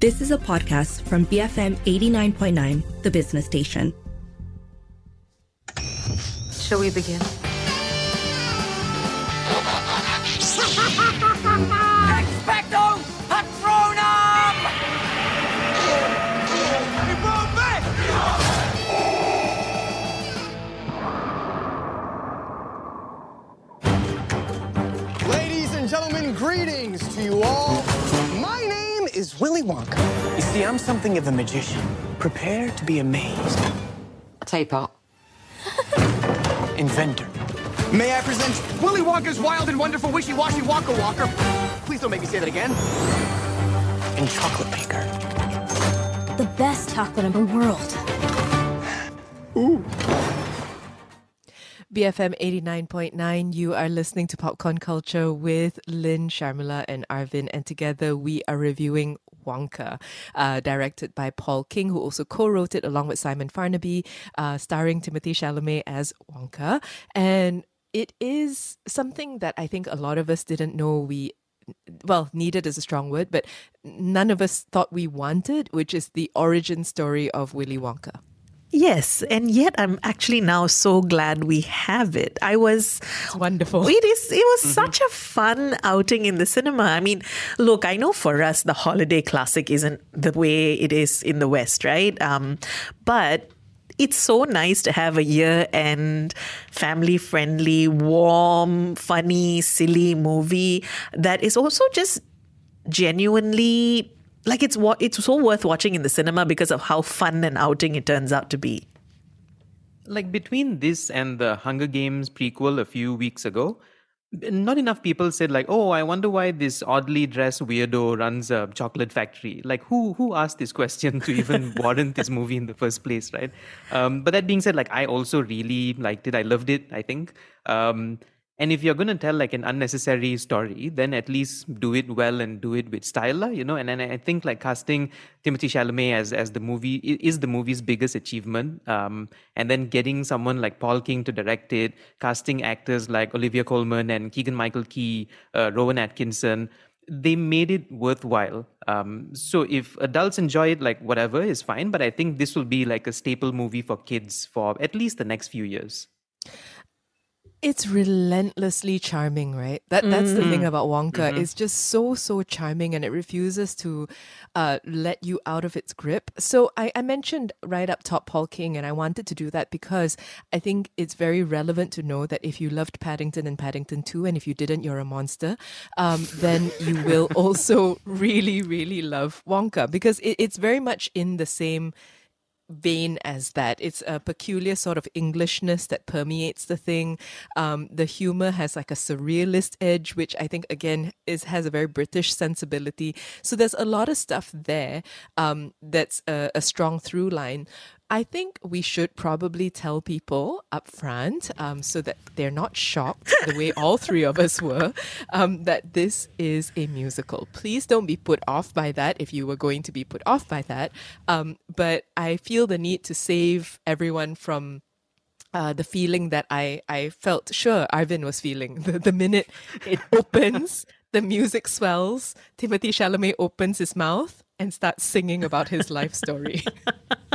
This is a podcast from BFM 89.9, the business station. Shall we begin? Expecto Patronum! Ladies and gentlemen, greetings to you all. My name is Willy Wonka. You see, I'm something of a magician. Prepare to be amazed. I'll tell you part. Inventor. May I present Willy Wonka's wild and wonderful wishy-washy Wonka Walker? Please don't make me say that again. And chocolate maker. The best chocolate in the world. BFM 89.9, you are listening to Popcorn Culture with Lynn, Sharmila, and Arvin. And together we are reviewing Wonka, uh, directed by Paul King, who also co wrote it along with Simon Farnaby, uh, starring Timothee Chalamet as Wonka. And it is something that I think a lot of us didn't know we well, needed is a strong word, but none of us thought we wanted, which is the origin story of Willy Wonka. Yes, and yet I'm actually now so glad we have it. I was It's wonderful. It is. It was such a fun outing in the cinema. I mean, look, I know for us the holiday classic isn't the way it is in the West, right? Um, but it's so nice to have a year end family friendly, warm, funny, silly movie that is also just genuinely like it's what it's so worth watching in the cinema because of how fun and outing it turns out to be. like between this and the Hunger Games prequel a few weeks ago, not enough people said like, "Oh, I wonder why this oddly dressed weirdo runs a chocolate factory." Like, who who asked this question to even warrant this movie in the first place, right? Um, but that being said, like, I also really liked it. I loved it. I think. Um, and if you're going to tell like an unnecessary story, then at least do it well and do it with style, you know. And and I think like casting Timothee Chalamet as as the movie is the movie's biggest achievement. Um, and then getting someone like Paul King to direct it, casting actors like Olivia Colman and Keegan Michael Key, uh, Rowan Atkinson, they made it worthwhile. Um, so if adults enjoy it, like whatever is fine. But I think this will be like a staple movie for kids for at least the next few years. It's relentlessly charming, right? That that's the thing about Wonka. It's just so so charming, and it refuses to uh, let you out of its grip. So I, I mentioned right up top Paul King, and I wanted to do that because I think it's very relevant to know that if you loved Paddington and Paddington Two, and if you didn't, you're a monster. Um, then you will also really really love Wonka because it, it's very much in the same vein as that. It's a peculiar sort of Englishness that permeates the thing. Um, the humor has like a surrealist edge, which I think again is has a very British sensibility. So there's a lot of stuff there um, that's a, a strong through line. I think we should probably tell people up front um, so that they're not shocked the way all three of us were um, that this is a musical. Please don't be put off by that if you were going to be put off by that. Um, but I feel the need to save everyone from uh, the feeling that I, I felt sure Arvin was feeling. The, the minute it opens, the music swells, Timothee Chalamet opens his mouth and starts singing about his life story.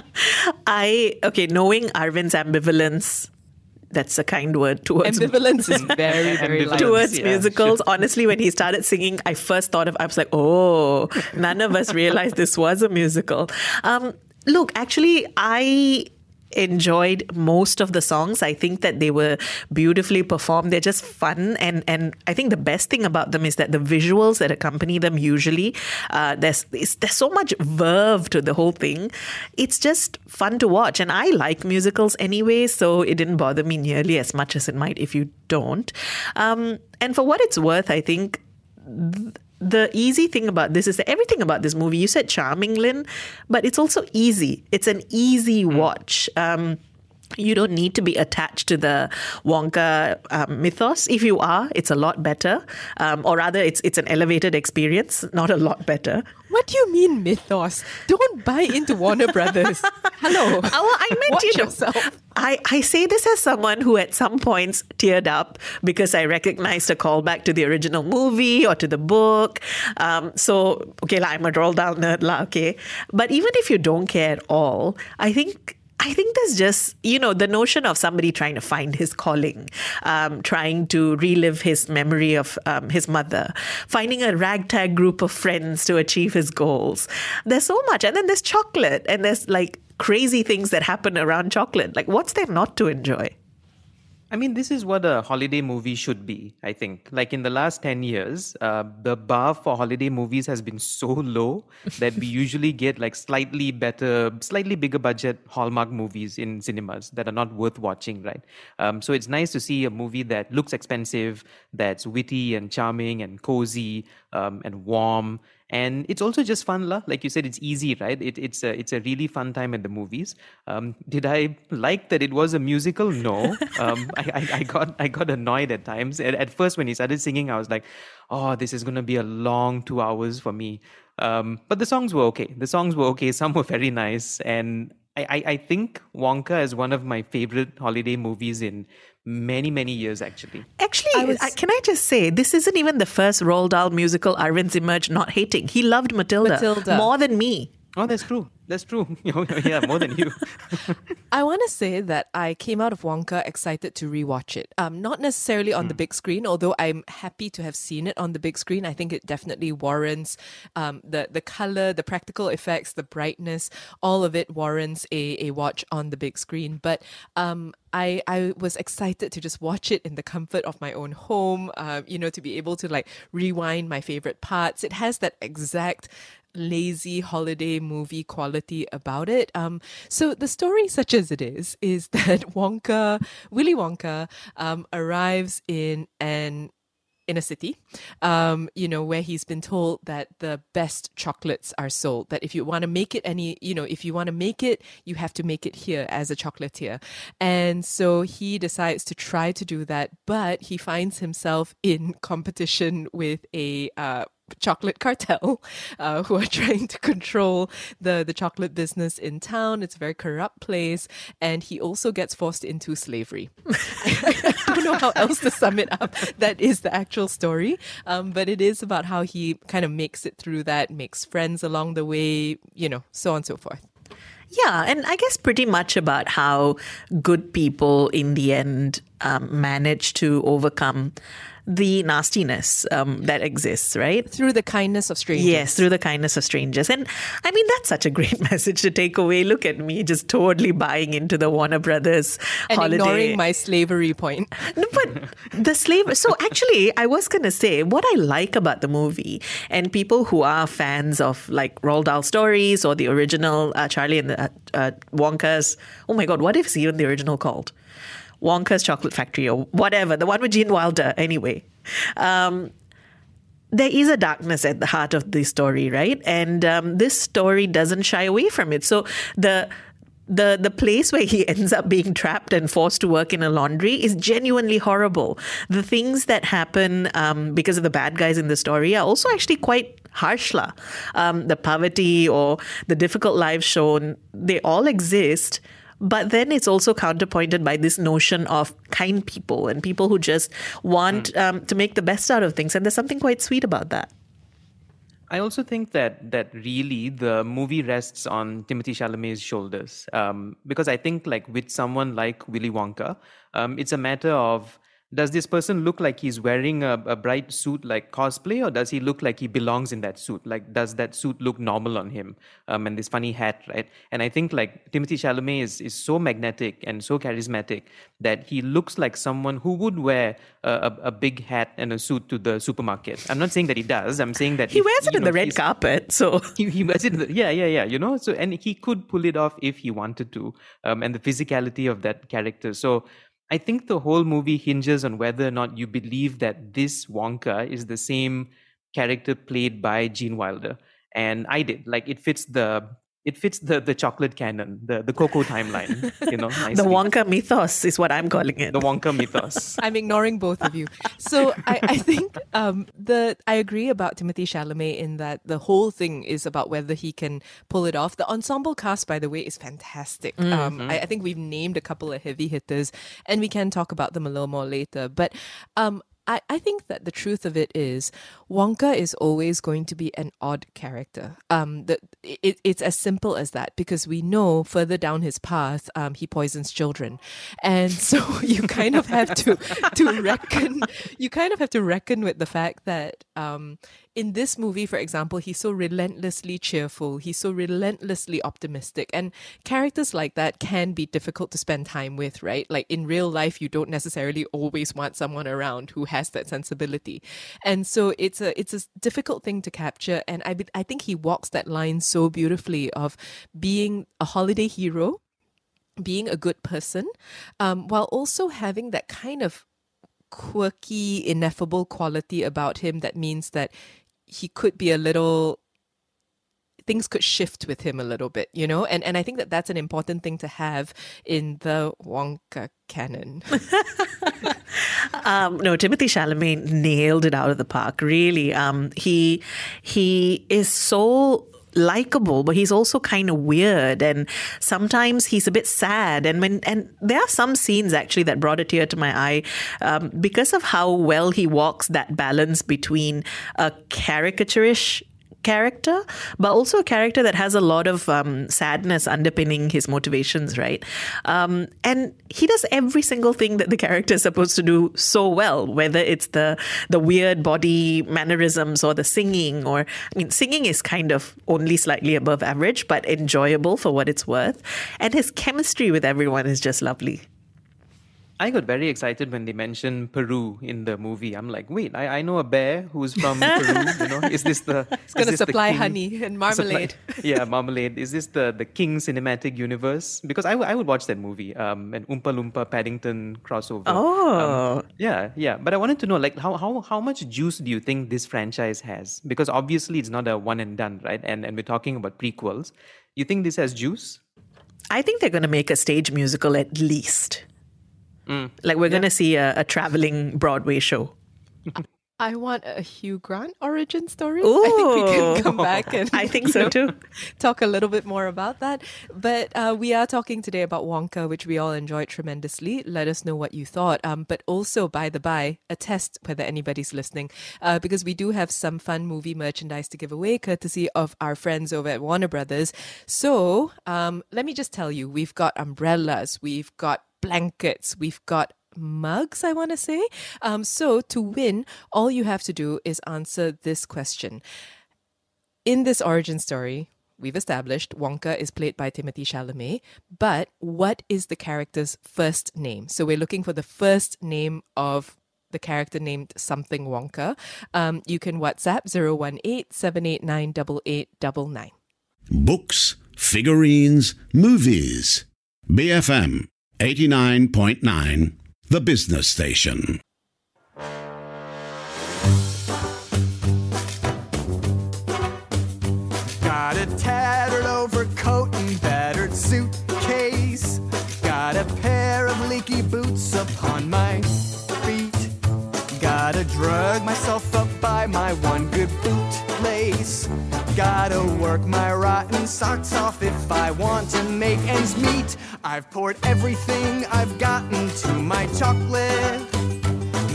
I okay, knowing Arvin's ambivalence. That's a kind word towards Ambivalence is very, very towards Yeah, musicals. Honestly, when he started singing, I first thought of I was like, oh, none of us realized this was a musical. Um, look, actually, I enjoyed most of the songs. I think that they were beautifully performed. They're just fun, and and I think the best thing about them is that the visuals that accompany them usually uh, there's there's so much verve to the whole thing. It's just fun to watch, and I like musicals anyway, so it didn't bother me nearly as much as it might if you don't. Um, and for what it's worth, I think the easy thing about this is that everything about this movie, you said charming, Lynn, but it's also easy. It's an easy watch. Um, You don't need to be attached to the Wonka um, mythos. If you are, it's a lot better, um, or rather, it's it's an elevated experience, not a lot better. What do you mean mythos? Don't buy into Warner Brothers. Hello. Oh, I meant Watch you know, yourself. I, I say this as someone who at some points teared up because I recognized a callback to the original movie or to the book. Um, so, okay, la, I'm a Roald Dahl nerd, la, okay. But even if you don't care at all, I think I think there's just, you know, the notion of somebody trying to find his calling, um, trying to relive his memory of um, his mother, finding a ragtag group of friends to achieve his goals. There's so much. And then there's chocolate, and there's like crazy things that happen around chocolate. Like, what's there not to enjoy? I mean, this is what a holiday movie should be, I think. Like in the last 10 years, uh, the bar for holiday movies has been so low that we usually get like slightly better, slightly bigger budget Hallmark movies in cinemas that are not worth watching, right? Um, so it's nice to see a movie that looks expensive, that's witty and charming and cozy um, and warm and it's also just fun la. like you said it's easy right? It, it's a it's a really fun time at the movies. Um, did i like that it was a musical? No. Um, I, I, I got i got annoyed at times. At, at first when he started singing i was like oh this is going to be a long two hours for me. Um, but the songs were okay. The songs were okay. Some were very nice. And I, I, I think Wonka is one of my favorite holiday movies in many, many years, actually. Actually, I was, I, can I just say, this isn't even the first Roald Dahl musical Arvind emerged not hating. He loved Matilda, Matilda. more than me. Oh, that's true. That's true. yeah, more than you. I want to say that I came out of Wonka excited to rewatch it. Um, not necessarily on mm. the big screen, although I'm happy to have seen it on the big screen. I think it definitely warrants um, the the color, the practical effects, the brightness, all of it warrants a, a watch on the big screen. But um, I, I was excited to just watch it in the comfort of my own home, uh, you know, to be able to like rewind my favorite parts. It has that exact lazy holiday movie quality about it. Um, so the story, such as it is, is that Wonka, Willy Wonka, um, arrives in an in a city, um, you know, where he's been told that the best chocolates are sold. That if you want to make it any, you know, if you want to make it, you have to make it here as a chocolatier. And so he decides to try to do that, but he finds himself in competition with a uh, chocolate cartel uh, who are trying to control the, the chocolate business in town. It's a very corrupt place. And he also gets forced into slavery. I, don't know how else to sum it up. That is the actual story. Um, but it is about how he kind of makes it through that, makes friends along the way, you know, so on and so forth. Yeah, and I guess pretty much about how good people in the end um, manage to overcome the nastiness um, that exists, right? Through the kindness of strangers. Yes, through the kindness of strangers. And I mean, that's such a great message to take away. Look at me just totally buying into the Warner Brothers and holiday. ignoring my slavery point. No, but the slave. So actually, I was going to say what I like about the movie, and people who are fans of like Roald Dahl stories or the original uh, Charlie and the uh, uh, Wonka's. Oh my God, what if it's even the original called? Wonka's Chocolate Factory or whatever, the one with Gene Wilder, anyway. Um, there is a darkness at the heart of the story, right? And um, this story doesn't shy away from it. So the the the place where he ends up being trapped and forced to work in a laundry is genuinely horrible. The things that happen um, because of the bad guys in the story are also actually quite harsh. Um, the poverty or the difficult lives shown, they all exist. But then it's also counterpointed by this notion of kind people and people who just want mm. um, to make the best out of things. And there's something quite sweet about that. I also think that that really the movie rests on Timothee Chalamet's shoulders um, because I think like with someone like Willy Wonka, um, it's a matter of does this person look like he's wearing a, a, bright suit like cosplay or does he look like he belongs in that suit? Like does that suit look normal on him? Um, and this funny hat right? And i think like timothee chalamet is, is so magnetic and so charismatic that he looks like someone who would wear a, a, a big hat and a suit to the supermarket. I'm not saying that he does. I'm saying that he if, wears it in know, the red carpet so. He, he wears it the, yeah yeah yeah you know? So and he could pull it off if he wanted to um, and the physicality of that character. So I think the whole movie hinges on whether or not you believe that this Wonka is the same character played by Gene Wilder. And I did. Like it fits the it fits the, the chocolate canon, the, the cocoa timeline, you know, nicely. The Wonka mythos is what I'm calling it. The Wonka mythos. I'm ignoring both of you. So I, I think um, the I agree about Timothee Chalamet in that the whole thing is about whether he can pull it off. The ensemble cast, by the way, is fantastic. Um, I, I think we've named a couple of heavy hitters, and we can talk about them a little more later. But um, I, I think that the truth of it is Wonka is always going to be an odd character. Um, the, it, it's as simple as that because we know further down his path, um, he poisons children, and so you kind of have to to reckon. You kind of have to reckon with the fact that um, in this movie, for example, he's so relentlessly cheerful, he's so relentlessly optimistic, and characters like that can be difficult to spend time with, right? Like in real life, you don't necessarily always want someone around who has that sensibility, and so it's a it's a difficult thing to capture. And I I think he walks that line so beautifully of being a holiday hero, being a good person, um, while also having that kind of quirky, ineffable quality about him that means that he could be a little things could shift with him a little bit, you know? And and I think that that's an important thing to have in the Wonka canon. Um, no, Timothee Chalamet nailed it out of the park. Really, um, he he is so likable but he's also kind of weird. And sometimes he's a bit sad. And when and there are some scenes actually that brought a tear to my eye um, because of how well he walks that balance between a caricaturish character, but also a character that has a lot of um, sadness underpinning his motivations, right? Um, and he does every single thing that the character is supposed to do so well, whether it's the the weird body mannerisms or the singing, or I mean, singing is kind of only slightly above average, but enjoyable for what it's worth. And his chemistry with everyone is just lovely. I got very excited when they mentioned Peru in the movie. I'm like, wait, I, I know a bear who's from Peru. You know, is this the? It's going to supply honey and marmalade. Supply, yeah, marmalade. Is this the the King cinematic universe? Because I, w- I would watch that movie, um, an Oompa Loompa Paddington crossover. Oh, um, yeah, yeah. But I wanted to know, like, how how how much juice do you think this franchise has? Because obviously it's not a one and done, right? And and we're talking about prequels. You think this has juice? I think they're going to make a stage musical at least. Mm. Like we're going to see a, a traveling Broadway show. I want a Hugh Grant origin story. I think we can come back and I think so know, too. Talk a little bit more about that. But uh, we are talking today about Wonka, which we all enjoyed tremendously. Let us know what you thought. Um, but also, by the by, a test whether anybody's listening, uh, because we do have some fun movie merchandise to give away, courtesy of our friends over at Warner Brothers. So um, let me just tell you, we've got umbrellas, we've got blankets, we've got mugs, I want to say. Um, so to win, all you have to do is answer this question. In this origin story, we've established Wonka is played by Timothee Chalamet, but what is the character's first name? So we're looking for the first name of the character named something Wonka. Um, you can WhatsApp 018 789 Books, figurines, movies. BFM 89.9, the business station. Got a tattered overcoat and battered suitcase. Got a pair of leaky boots upon my feet. Gotta drug myself up by my one good Gotta work my rotten socks off if I want to make ends meet. I've poured everything I've gotten to my chocolate.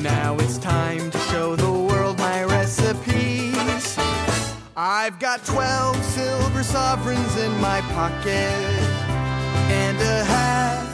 Now it's time to show the world my recipes. I've got 12 silver sovereigns in my pocket and a hat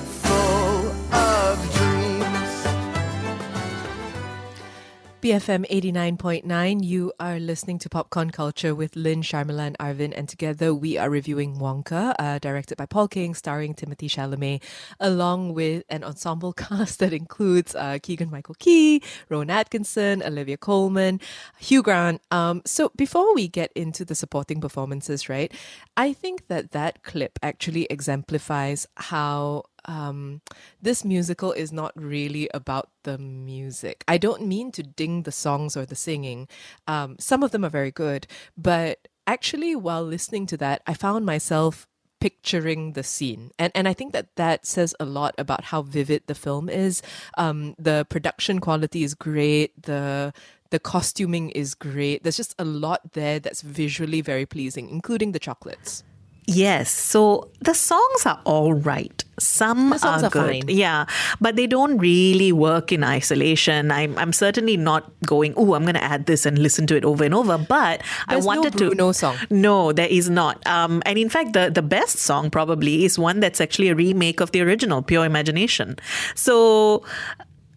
BFM 89.9, you are listening to Popcorn Culture with Lynn, Sharmila, and Arvin, and together we are reviewing Wonka, uh, directed by Paul King, starring Timothee Chalamet, along with an ensemble cast that includes uh, Keegan Michael Key, Rowan Atkinson, Olivia Colman, Hugh Grant. Um, so before we get into the supporting performances, right, I think that that clip actually exemplifies how um, this musical is not really about the music. I don't mean to ding the songs or the singing. Um, some of them are very good, but actually, while listening to that, I found myself picturing the scene. And and i think that that says a lot about how vivid the film is. Um the production quality is great. The the costuming is great. There's just a lot there that's visually very pleasing including the chocolates Yes. So the songs are all right. Some are, good. fine. Yeah. But they don't really work in isolation. I'm I'm certainly not going, oh, I'm gonna add this and listen to it over and over. But There's I wanted to Bruno song. No, there is not. Um and in fact the, the best song probably is one that's actually a remake of the original, Pure Imagination. So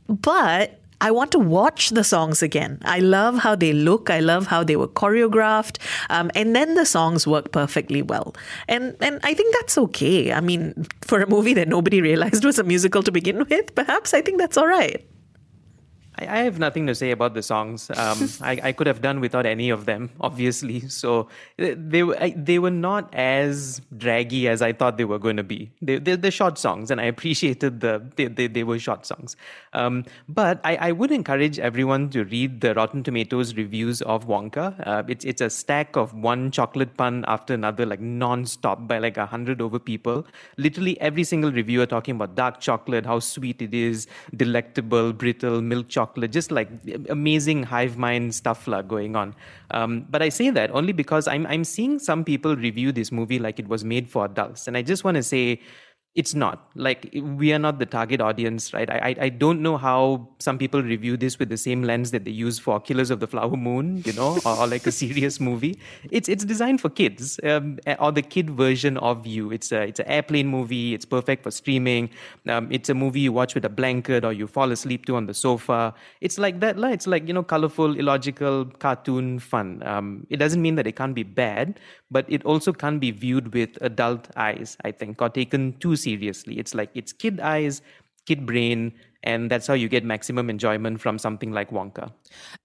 but I want to watch the songs again. I love how they look. I love how they were choreographed, um, and then the songs work perfectly well. And and I think that's okay. I mean, for a movie that nobody realized was a musical to begin with, perhaps I think that's all right. I, I have nothing to say about the songs. Um, I, I could have done without any of them, obviously. So they were they were not as draggy as I thought they were going to be. They, they're, they're short songs, and I appreciated the they, they, they were short songs. Um, but I, I would encourage everyone to read the Rotten Tomatoes reviews of Wonka. Uh, it's it's a stack of one chocolate pun after another, like non-stop by like a hundred over people. Literally every single reviewer talking about dark chocolate, how sweet it is, delectable, brittle, milk chocolate, just like amazing hive mind stuff lah going on. Um, but I say that only because I'm I'm seeing some people review this movie like it was made for adults, and I just want to say it's not. Like we are not the target audience right? I, I i don't know how some people review this with the same lens that they use for killers of the flower moon you know or, or like a serious movie. It's it's designed for kids um, or the kid version of you. It's a it's an airplane movie. It's perfect for streaming. Um, it's a movie you watch with a blanket or you fall asleep to on the sofa. It's like that lah. it's like you know colorful illogical cartoon fun. Um, it doesn't mean that it can't be bad but it also can't be viewed with adult eyes i think or taken too seriously it's like it's kid eyes kid brain and that's how you get maximum enjoyment from something like wonka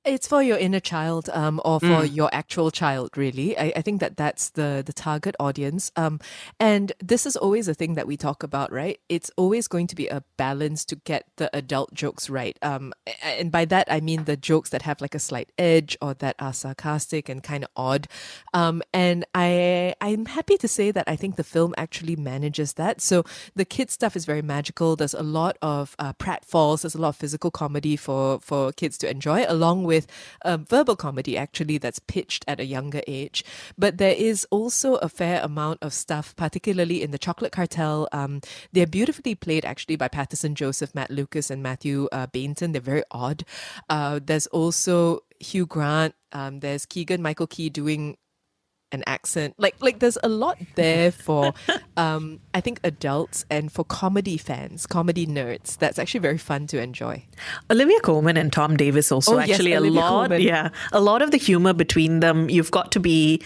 It's for your inner child, um, or for your actual child. Really, I, I think that that's the the target audience. Um, and this is always a thing that we talk about, right? It's always going to be a balance to get the adult jokes right. Um, and by that I mean the jokes that have like a slight edge or that are sarcastic and kind of odd. Um, and I I'm happy to say that I think the film actually manages that. So the kid stuff is very magical. There's a lot of uh, pratfalls. There's a lot of physical comedy for for kids to enjoy, along with um, verbal comedy actually that's pitched at a younger age. But there is also a fair amount of stuff, particularly in the Chocolate Cartel. Um, they're beautifully played actually by Paterson Joseph, Matt Lucas, and Matthew uh, Baynton. They're very odd. Uh, there's also Hugh Grant. Um, there's Keegan Michael Key doing an accent. Like like there's a lot there for um I think adults and for comedy fans, comedy nerds. That's actually very fun to enjoy. Olivia Colman and Tom Davis also Oh, yes, actually a Olivia lot. Colman. Yeah, a lot of the humor between them. You've got to be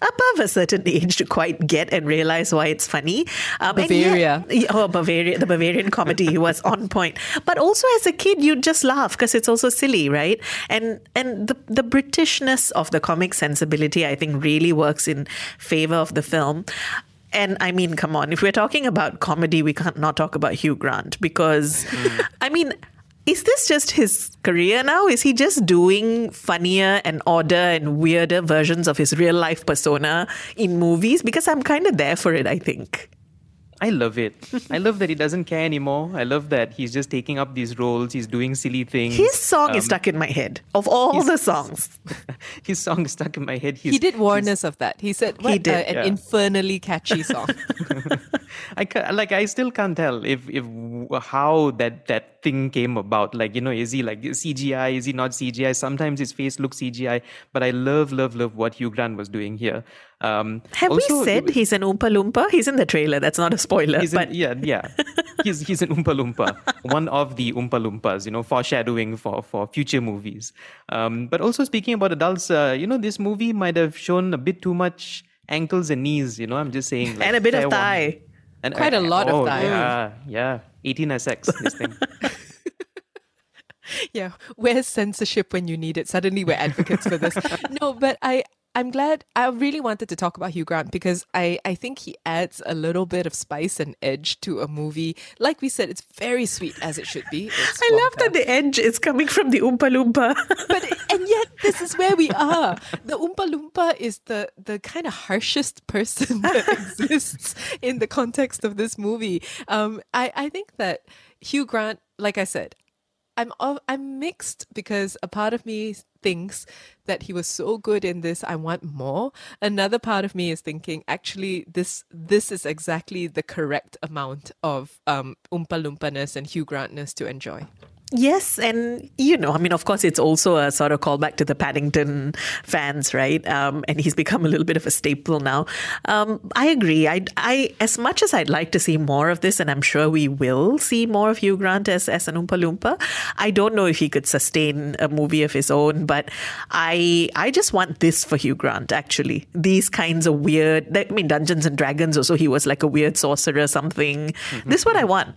above a certain age to quite get and realize why it's funny. Um, Bavaria. yet- oh, Bavaria, the Bavarian comedy was on point. But also as a kid, you'd just laugh because it's also silly, right? And and the the Britishness of the comic sensibility, I think, really works in favor of the film. And I mean, come on, if we're talking about comedy, we can't not talk about Hugh Grant because, I mean, is this just his career now? Is he just doing funnier and odder and weirder versions of his real life persona in movies? Because I'm kind of there for it, I think. I love it. I love that he doesn't care anymore. I love that he's just taking up these roles. He's doing silly things. His song is Um, stuck in my head of all the songs. His song is stuck in my head. He's, he did warn us of that. He said what, did, uh, an yeah. infernally catchy song. I ca- like I still can't tell if if how that that thing came about. Like you know, is he like CGI? Is he not CGI? Sometimes his face looks CGI, but I love love love what Hugh Grant was doing here. Um, Have also, we said he's an Oompa Loompa? He's in the trailer. That's not a spoiler. He's but an, yeah, yeah. He's he's an Oompa Loompa, one of the Oompa Loompas. You know, foreshadowing for for future movies. Um, but also speaking about adults, uh, you know, this movie might have shown a bit too much ankles and knees. You know, I'm just saying, like, and a bit of thigh. And, Quite a lot of oh, thigh. Yeah, yeah. 18SX, this thing. yeah, where's censorship when you need it? Suddenly we're advocates for this. No, but I I'm glad. I really wanted to talk about Hugh Grant because I, I think he adds a little bit of spice and edge to a movie. Like we said, it's very sweet as it should be. It's I love that the edge is coming from the Oompa Loompa. but and yet this is where we are. The Oompa Loompa is the the kind of harshest person that exists in the context of this movie. Um, I I think that Hugh Grant, like I said, I'm I'm mixed because a part of me thinks that he was so good in this I want more. Another part of me is thinking actually this this is exactly the correct amount of um Oompa Loompaness and Hugh Grantness to enjoy. Yes, and you know, I mean, of course, it's also a sort of callback to the Paddington fans, right? Um, and he's become a little bit of a staple now. Um, I agree. I, I, as much as I'd like to see more of this, and I'm sure we will see more of Hugh Grant as as an Oompa Loompa, I don't know if he could sustain a movie of his own. But I, I just want this for Hugh Grant. Actually, these kinds of weird. I mean, Dungeons and Dragons. Also, he was like a weird sorcerer, or something. This is what I want.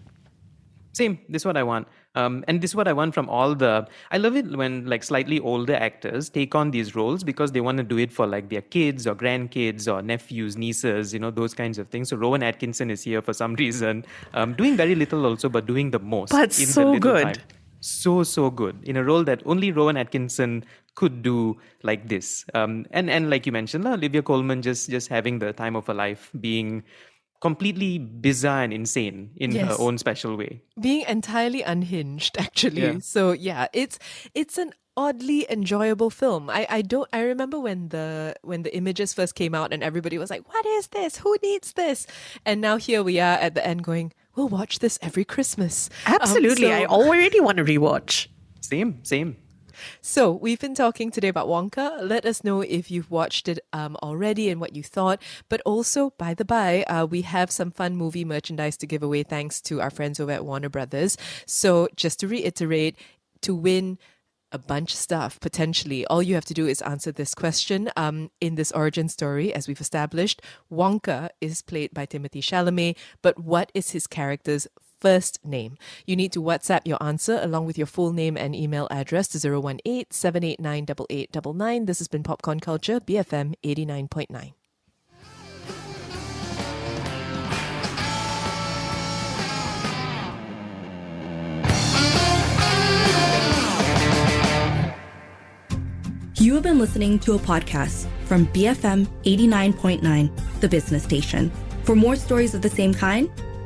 Same. This is what I want. Um, and this is what I want from all the. I love it when like slightly older actors take on these roles because they want to do it for like their kids or grandkids or nephews, nieces, you know, those kinds of things. So Rowan Atkinson is here for some reason, um, doing very little also, but doing the most. But in so good. time. So so good in a role that only Rowan Atkinson could do like this. Um, and and like you mentioned, Olivia Colman just just having the time of her life, being completely bizarre and insane in Yes. her own special way. being entirely unhinged actually Yeah. so yeah it's it's an oddly enjoyable film i i don't i remember when the when the images first came out and everybody was like what is this who needs this and now here we are at the end going we'll watch this every christmas Um, Absolutely, so- I already want to rewatch. Same, same. So we've been talking today about Wonka. Let us know if you've watched it um, already and what you thought. But also, by the by, uh, we have some fun movie merchandise to give away thanks to our friends over at Warner Brothers. So just to reiterate, to win a bunch of stuff potentially all you have to do is answer this question um, in this origin story as we've established wonka is played by timothee chalamet but what is his character's first name. You need to whatsapp your answer along with your full name and email address to 018-789-8899 this has been popcorn culture bfm 89.9 You have been listening to a podcast from BFM 89.9, the business station. For more stories of the same kind,